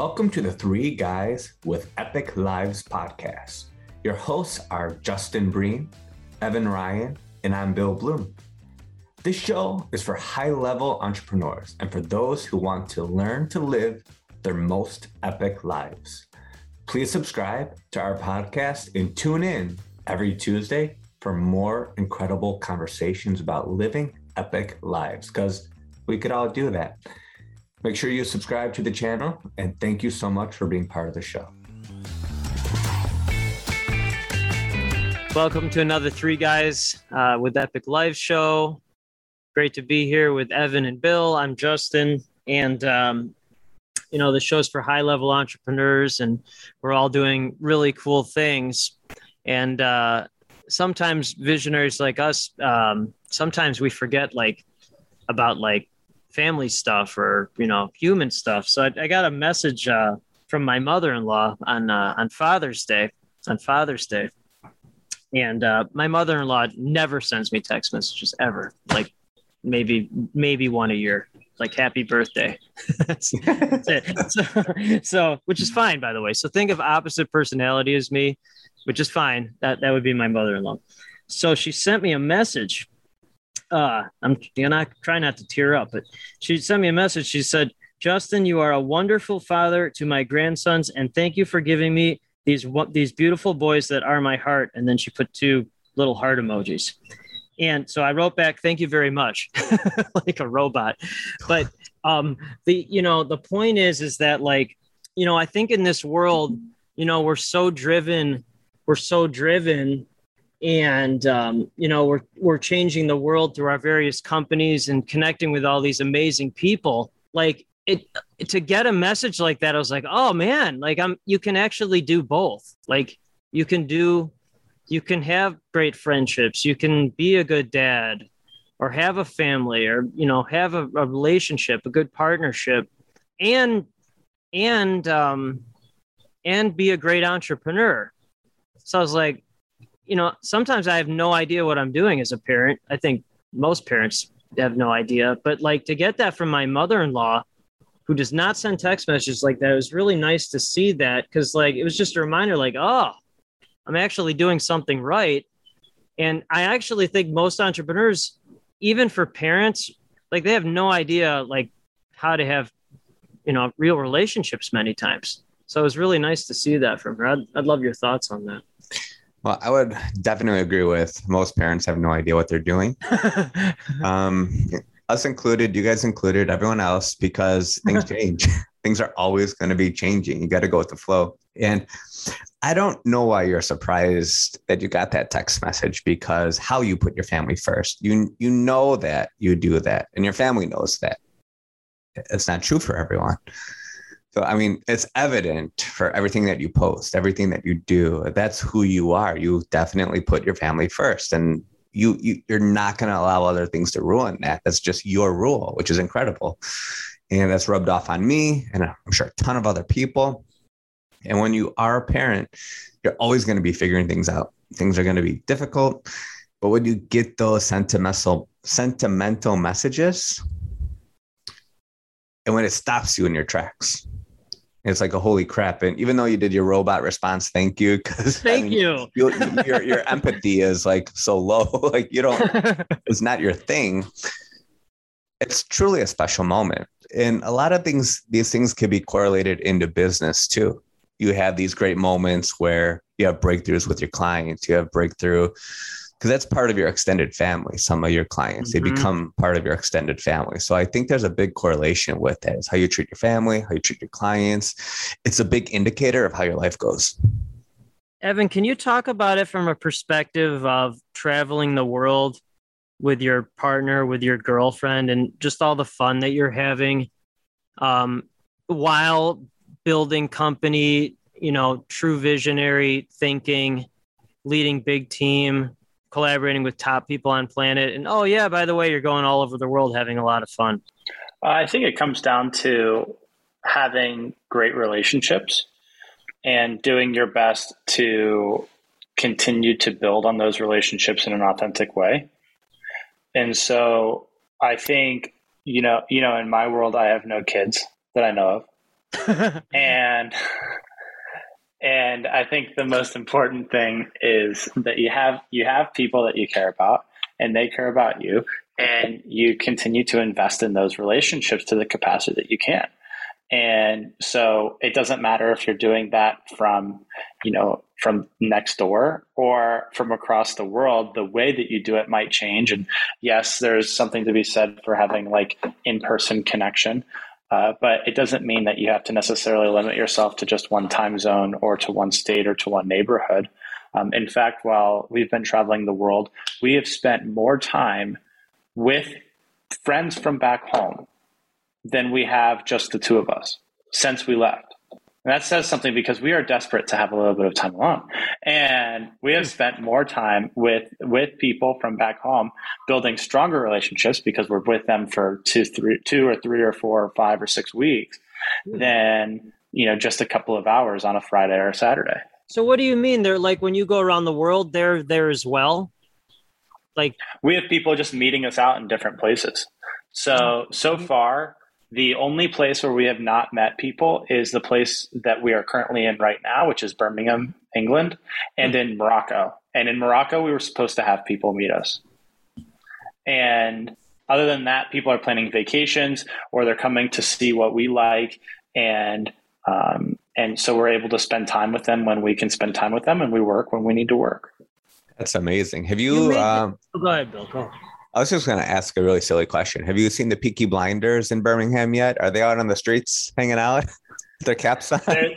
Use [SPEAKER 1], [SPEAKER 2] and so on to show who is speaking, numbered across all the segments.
[SPEAKER 1] Welcome to the Three Guys with Epic Lives podcast. Your hosts are Justin Breen, Evan Ryan, and I'm Bill Bloom. This show is for high level entrepreneurs and for those who want to learn to live their most epic lives. Please subscribe to our podcast and tune in every Tuesday for more incredible conversations about living epic lives because we could all do that. Make sure you subscribe to the channel and thank you so much for being part of the show.
[SPEAKER 2] Welcome to another Three Guys uh, with Epic Live show. Great to be here with Evan and Bill. I'm Justin, and um, you know the show's for high level entrepreneurs, and we're all doing really cool things. And uh, sometimes visionaries like us, um, sometimes we forget like about like family stuff or you know human stuff. So I, I got a message uh, from my mother-in-law on uh, on Father's Day. On Father's Day, and uh, my mother-in-law never sends me text messages ever. Like maybe maybe one a year. Like happy birthday. that's, that's it. So, so, which is fine, by the way. So think of opposite personality as me, which is fine. That that would be my mother-in-law. So she sent me a message uh, I'm you know, trying not to tear up, but she sent me a message. She said, Justin, you are a wonderful father to my grandsons, and thank you for giving me these these beautiful boys that are my heart. And then she put two little heart emojis. And so I wrote back, thank you very much, like a robot. But um, the you know the point is is that like you know I think in this world you know we're so driven we're so driven and um, you know we're we're changing the world through our various companies and connecting with all these amazing people. Like it to get a message like that i was like oh man like i'm you can actually do both. Like you can do you can have great friendships. You can be a good dad or have a family or you know have a, a relationship a good partnership and and um and be a great entrepreneur. So i was like you know, sometimes I have no idea what I'm doing as a parent. I think most parents have no idea, but like to get that from my mother-in-law who does not send text messages like that, it was really nice to see that because like it was just a reminder like, oh, I'm actually doing something right. And I actually think most entrepreneurs, even for parents, like they have no idea like how to have, you know, real relationships many times. So it was really nice to see that from her. I'd, I'd love your thoughts on that.
[SPEAKER 1] Well, I would definitely agree with most parents have no idea what they're doing. um, us included, you guys included, everyone else, because things change. things are always going to be changing. You got to go with the flow. And I don't know why you're surprised that you got that text message because how you put your family first. You you know that you do that, and your family knows that. It's not true for everyone. So, I mean, it's evident for everything that you post, everything that you do. That's who you are. You definitely put your family first, and you, you you're not going to allow other things to ruin that. That's just your rule, which is incredible, and that's rubbed off on me, and I'm sure a ton of other people. And when you are a parent, you're always going to be figuring things out. Things are going to be difficult, but when you get those sentimental sentimental messages, and when it stops you in your tracks it's like a holy crap. And even though you did your robot response, thank you. Cause
[SPEAKER 2] thank I mean, you.
[SPEAKER 1] you. Your, your empathy is like so low. like you don't, it's not your thing. It's truly a special moment. And a lot of things, these things can be correlated into business too. You have these great moments where you have breakthroughs with your clients, you have breakthrough because that's part of your extended family. Some of your clients, mm-hmm. they become part of your extended family. So I think there's a big correlation with that. It's how you treat your family, how you treat your clients. It's a big indicator of how your life goes.
[SPEAKER 2] Evan, can you talk about it from a perspective of traveling the world with your partner, with your girlfriend, and just all the fun that you're having um, while building company, you know, true visionary thinking, leading big team, collaborating with top people on planet. And oh yeah by the way you're going all over the world having a lot of fun.
[SPEAKER 3] I think it comes down to having great relationships and doing your best to continue to build on those relationships in an authentic way. And so i think you know you know in my world i have no kids that i know of. And and I think the most important thing is that you have you have people that you care about and they care about you and you continue to invest in those relationships to the capacity that you can. And so it doesn't matter if you're doing that from, you know, from next door or from across the world, the way that you do it might change. And yes, there's something to be said for having like in person connection. Uh, but it doesn't mean that you have to necessarily limit yourself to just one time zone or to one state or to one neighborhood. Um, in fact, while we've been traveling the world, we have spent more time with friends from back home than we have just the two of us since we left. And that says something because we are desperate to have a little bit of time alone. And we have hmm. spent more time with with people from back home building stronger relationships because we're with them for two, three, two or three or four or five or six weeks hmm. than, you know, just a couple of hours on a Friday or a Saturday.
[SPEAKER 2] So what do you mean? They're like when you go around the world, they're there as well? Like
[SPEAKER 3] we have people just meeting us out in different places. So hmm. so far the only place where we have not met people is the place that we are currently in right now, which is Birmingham, England, and in Morocco. And in Morocco, we were supposed to have people meet us. And other than that, people are planning vacations or they're coming to see what we like. And, um, and so we're able to spend time with them when we can spend time with them and we work when we need to work.
[SPEAKER 1] That's amazing. Have you,
[SPEAKER 2] You
[SPEAKER 1] um,
[SPEAKER 2] go ahead, Bill. Go.
[SPEAKER 1] I was just going to ask a really silly question. Have you seen the Peaky Blinders in Birmingham yet? Are they out on the streets hanging out? with Their caps on?
[SPEAKER 3] There-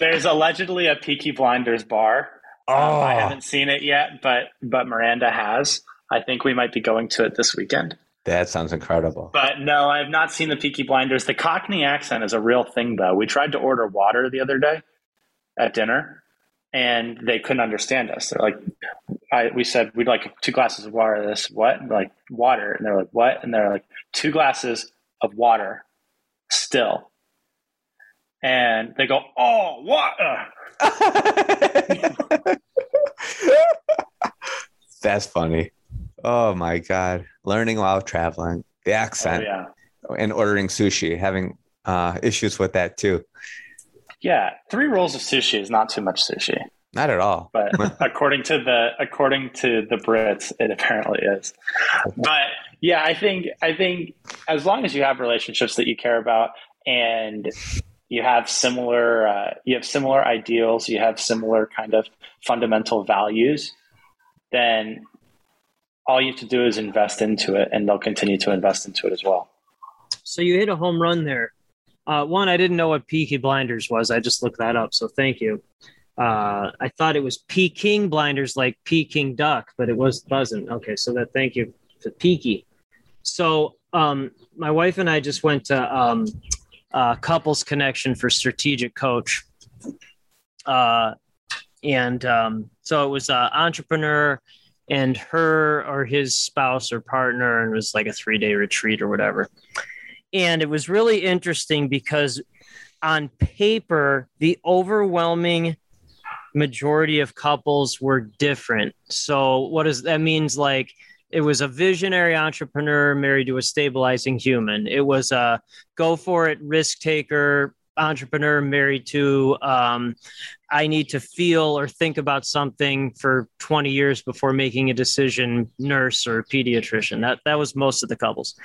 [SPEAKER 3] There's allegedly a Peaky Blinders bar. Um,
[SPEAKER 1] oh,
[SPEAKER 3] I haven't seen it yet, but but Miranda has. I think we might be going to it this weekend.
[SPEAKER 1] that sounds incredible.
[SPEAKER 3] But no, I have not seen the Peaky Blinders. The Cockney accent is a real thing, though. We tried to order water the other day at dinner, and they couldn't understand us. They're like, I, we said we'd like two glasses of water. This what? And like water, and they're like what? And they're like two glasses of water, still. And they go, oh, water.
[SPEAKER 1] That's funny. Oh my god! Learning while traveling, the
[SPEAKER 3] Oh,
[SPEAKER 1] accent,
[SPEAKER 3] yeah,
[SPEAKER 1] and ordering sushi, having uh, issues with that too.
[SPEAKER 3] Yeah. Three rolls of sushi is not too much sushi.
[SPEAKER 1] Not at all.
[SPEAKER 3] but according to the according to the Brits, it apparently is. But yeah, I think I think as long as you have relationships that you care about and you have similar uh, you have similar ideals, you have similar kind of fundamental values, then all you have to do is invest into it, and they'll continue to invest into it as well.
[SPEAKER 2] So you hit a home run there. Uh, one, I didn't know what Peaky Blinders was. I just looked that up. So thank you. Uh, I thought it was Peking Blinders, like Peking Duck, but it was wasn't. Okay, so that thank you for Peaky. So um, my wife and I just went to um, uh, Couples Connection for Strategic Coach, uh, and um, so it was an entrepreneur and her or his spouse or partner, and it was like a three day retreat or whatever. And it was really interesting because on paper, the overwhelming majority of couples were different. So, what does that means? Like, it was a visionary entrepreneur married to a stabilizing human. It was a go for it risk taker entrepreneur married to um, I need to feel or think about something for 20 years before making a decision, nurse or pediatrician. That that was most of the couples.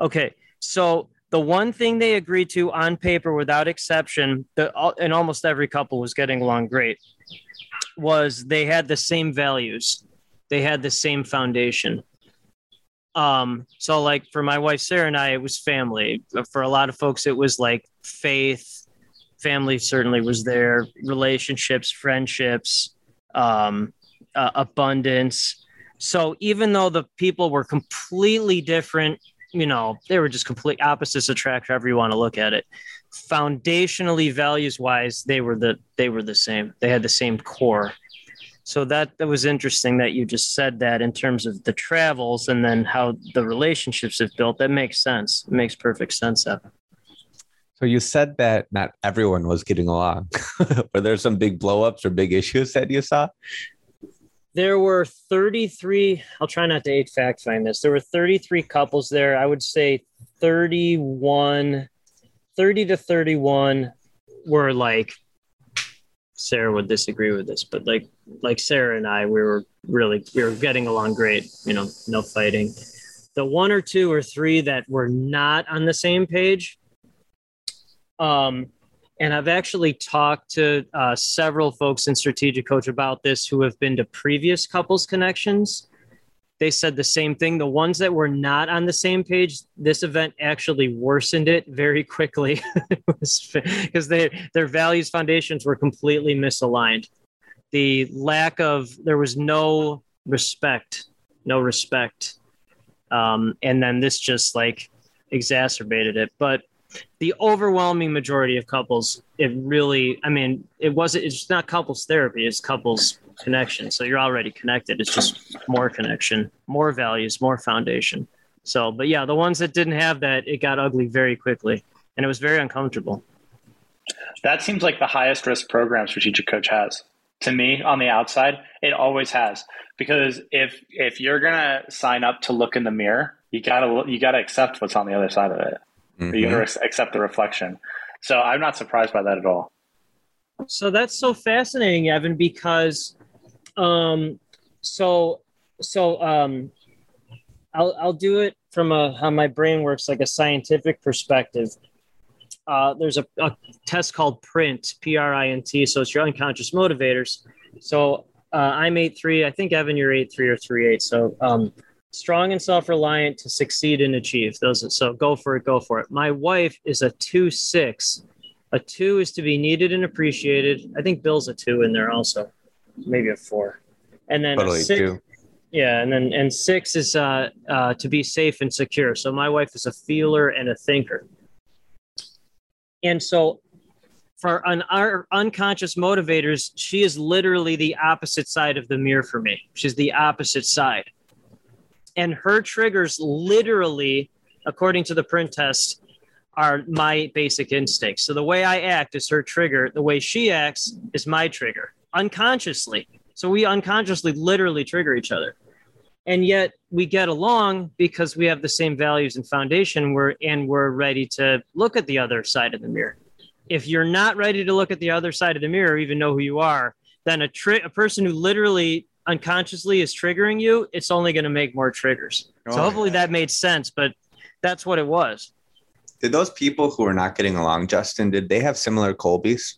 [SPEAKER 2] Okay, so the one thing they agreed to on paper, without exception, the, and almost every couple was getting along great, was they had the same values, they had the same foundation. Um, so like for my wife Sarah and I, it was family. For a lot of folks, it was like faith. Family certainly was there. Relationships, friendships, um, uh, abundance. So even though the people were completely different, you know, they were just complete opposites attract however you want to look at it. Foundationally, values wise, they were the they were the same. They had the same core. So that that was interesting that you just said that in terms of the travels and then how the relationships have built. That makes sense. It makes perfect sense, Evan.
[SPEAKER 1] So you said that not everyone was getting along. Were there some big blowups or big issues that you saw?
[SPEAKER 2] There were 33, I'll try not to eight fact find this. There were 33 couples there. I would say 31 30 to 31 were like Sarah would disagree with this, but like like Sarah and I, we were really we were getting along great. You know, no fighting. The one or two or three that were not on the same page, um, and I've actually talked to uh, several folks in Strategic Coach about this who have been to previous couples connections. They said the same thing. The ones that were not on the same page, this event actually worsened it very quickly because they their values foundations were completely misaligned. The lack of there was no respect, no respect, um, and then this just like exacerbated it. But the overwhelming majority of couples, it really, I mean, it wasn't, it's not couples therapy, it's couples connection. So you're already connected. It's just more connection, more values, more foundation. So, but yeah, the ones that didn't have that, it got ugly very quickly and it was very uncomfortable.
[SPEAKER 3] That seems like the highest risk program strategic coach has. To me, on the outside, it always has. Because if if you're gonna sign up to look in the mirror, you gotta you gotta accept what's on the other side of it. Mm-hmm. You gotta accept the reflection. So I'm not surprised by that at all.
[SPEAKER 2] So that's so fascinating, Evan, because um so so um I'll I'll do it from a how my brain works like a scientific perspective. Uh, there's a, a test called PRINT, P R I N T. So it's your unconscious motivators. So uh, I'm eight three. I think Evan, you're eight three or three eight. So um, strong and self-reliant to succeed and achieve. Those so go for it go for it. My wife is a two six. A two is to be needed and appreciated. I think bill's a two in there also maybe a four. And then totally six, two. yeah and then and six is uh, uh, to be safe and secure. So my wife is a feeler and a thinker. And so for an, our unconscious motivators she is literally the opposite side of the mirror for me. She's the opposite side and her triggers literally according to the PRINT test are my basic instincts. So the way i act is her trigger. The way she acts is my trigger unconsciously. So we unconsciously literally trigger each other. And yet we get along because we have the same values and foundation. We're and we're ready to look at the other side of the mirror. If you're not ready to look at the other side of the mirror even know who you are then a, tri- a person who literally unconsciously is triggering you, it's only going to make more triggers. Oh, so hopefully yeah. that made sense, but that's what it was.
[SPEAKER 1] Did those people who are not getting along, Justin, did they have similar Kolbes?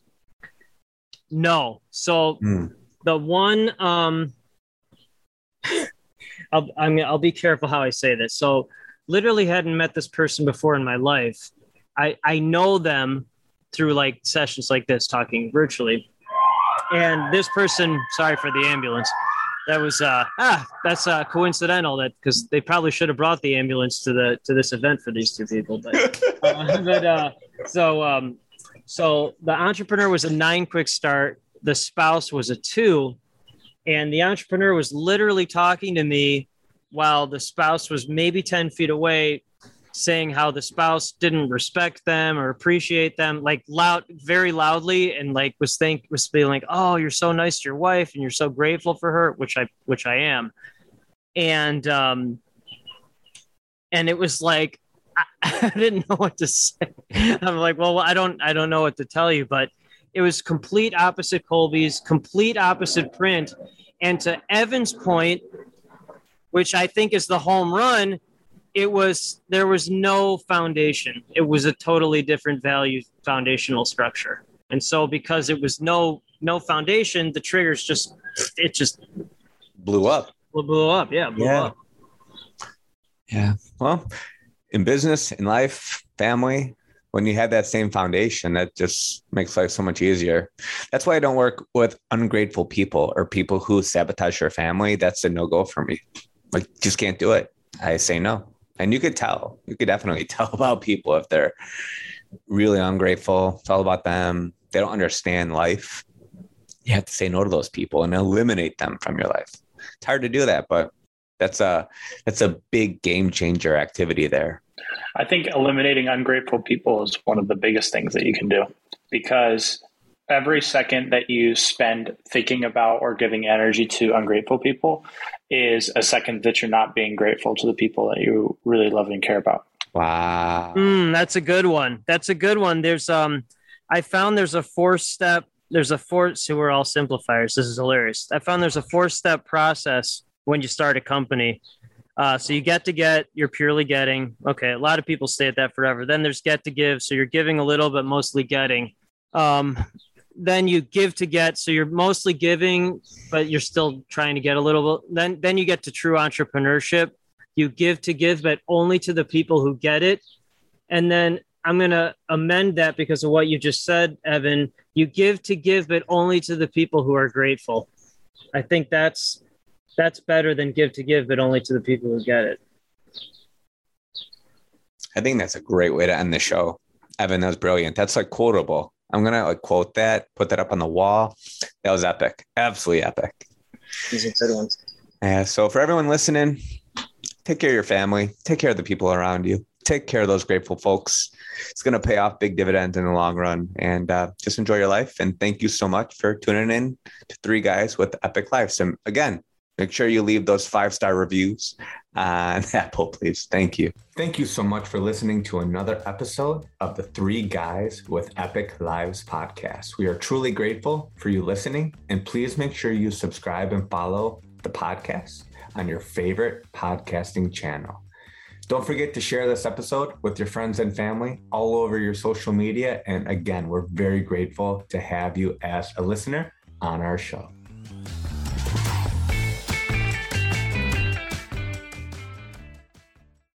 [SPEAKER 2] No. So mm. the one, um, I'll, I mean, I'll be careful how I say this. So literally hadn't met this person before in my life. I, I know them through like sessions like this, talking virtually. And this person, sorry for the ambulance that was uh ah that's uh coincidental that because they probably should have brought the ambulance to the to this event for these two people but uh, but uh so um so the entrepreneur was a nine quick start. The spouse was a two. And the entrepreneur was literally talking to me while the spouse was maybe 10 feet away saying how the spouse didn't respect them or appreciate them like loud very loudly and like was think was feeling like oh you're so nice to your wife and you're so grateful for her which i which i am. And um and it was like I, I didn't know what to say. I'm like well i don't i don't know what to tell you but it was complete opposite Kolbe's complete opposite PRINT. And to evan's point which i think is the home run it was there was no foundation. It was a totally different value foundational structure. And so because it was no no foundation the triggers just it just
[SPEAKER 1] blew up.
[SPEAKER 2] Blew up. Yeah blew
[SPEAKER 1] yeah.
[SPEAKER 2] up.
[SPEAKER 1] Yeah. Well in business in life family when you have that same foundation that just makes life so much easier. That's why i don't work with ungrateful people or people who sabotage your family. That's a no-go for me. Like just can't do it. I say no and you could tell, you could definitely tell about people if they're really ungrateful. It's all about them. They don't understand life. You have to say no to those people and eliminate them from your life. It's hard to do that, but that's a that's a big game changer activity there.
[SPEAKER 3] I think eliminating ungrateful people is one of the biggest things that you can do because every second that you spend thinking about or giving energy to ungrateful people is a second that you're not being grateful to the people that you really love and care about.
[SPEAKER 1] Wow.
[SPEAKER 2] Mm, that's a good one. That's a good one. There's um, I found there's a four step. There's a four. So we're all simplifiers. This is hilarious. I found there's a four step process when you start a company. Uh, so you get to get, you're purely getting. Okay, a lot of people stay at that forever. Then there's get to give, so you're giving a little, but mostly getting. Um, then you give to get, so you're mostly giving, but you're still trying to get a little bit. Then then you get to true entrepreneurship. You give to give, but only to the people who get it. And then I'm going to amend that because of what you just said, Evan. You give to give, but only to the people who are grateful. I think that's that's better than give to give, but only to the people who get it.
[SPEAKER 1] I think that's a great way to end the show. Evan, that's brilliant. That's like quotable. I'm gonna like quote that, put that up on the wall. That was epic. Absolutely epic.
[SPEAKER 2] These are good ones.
[SPEAKER 1] Yeah. So for everyone listening, take care of your family, take care of the people around you, take care of those grateful folks. It's gonna pay off big dividends in the long run. And uh, just enjoy your life. And thank you so much for tuning in to Three Guys with Epic Lives. And again, Make sure you leave those five star reviews Uh, on Apple, please. Thank you. Thank you so much for listening to another episode of the Three Guys with Epic Lives podcast. We are truly grateful for you listening, and please make sure you subscribe and follow the podcast on your favorite podcasting channel. Don't forget to share this episode with your friends and family all over your social media. And again, we're very grateful to have you as a listener on our show.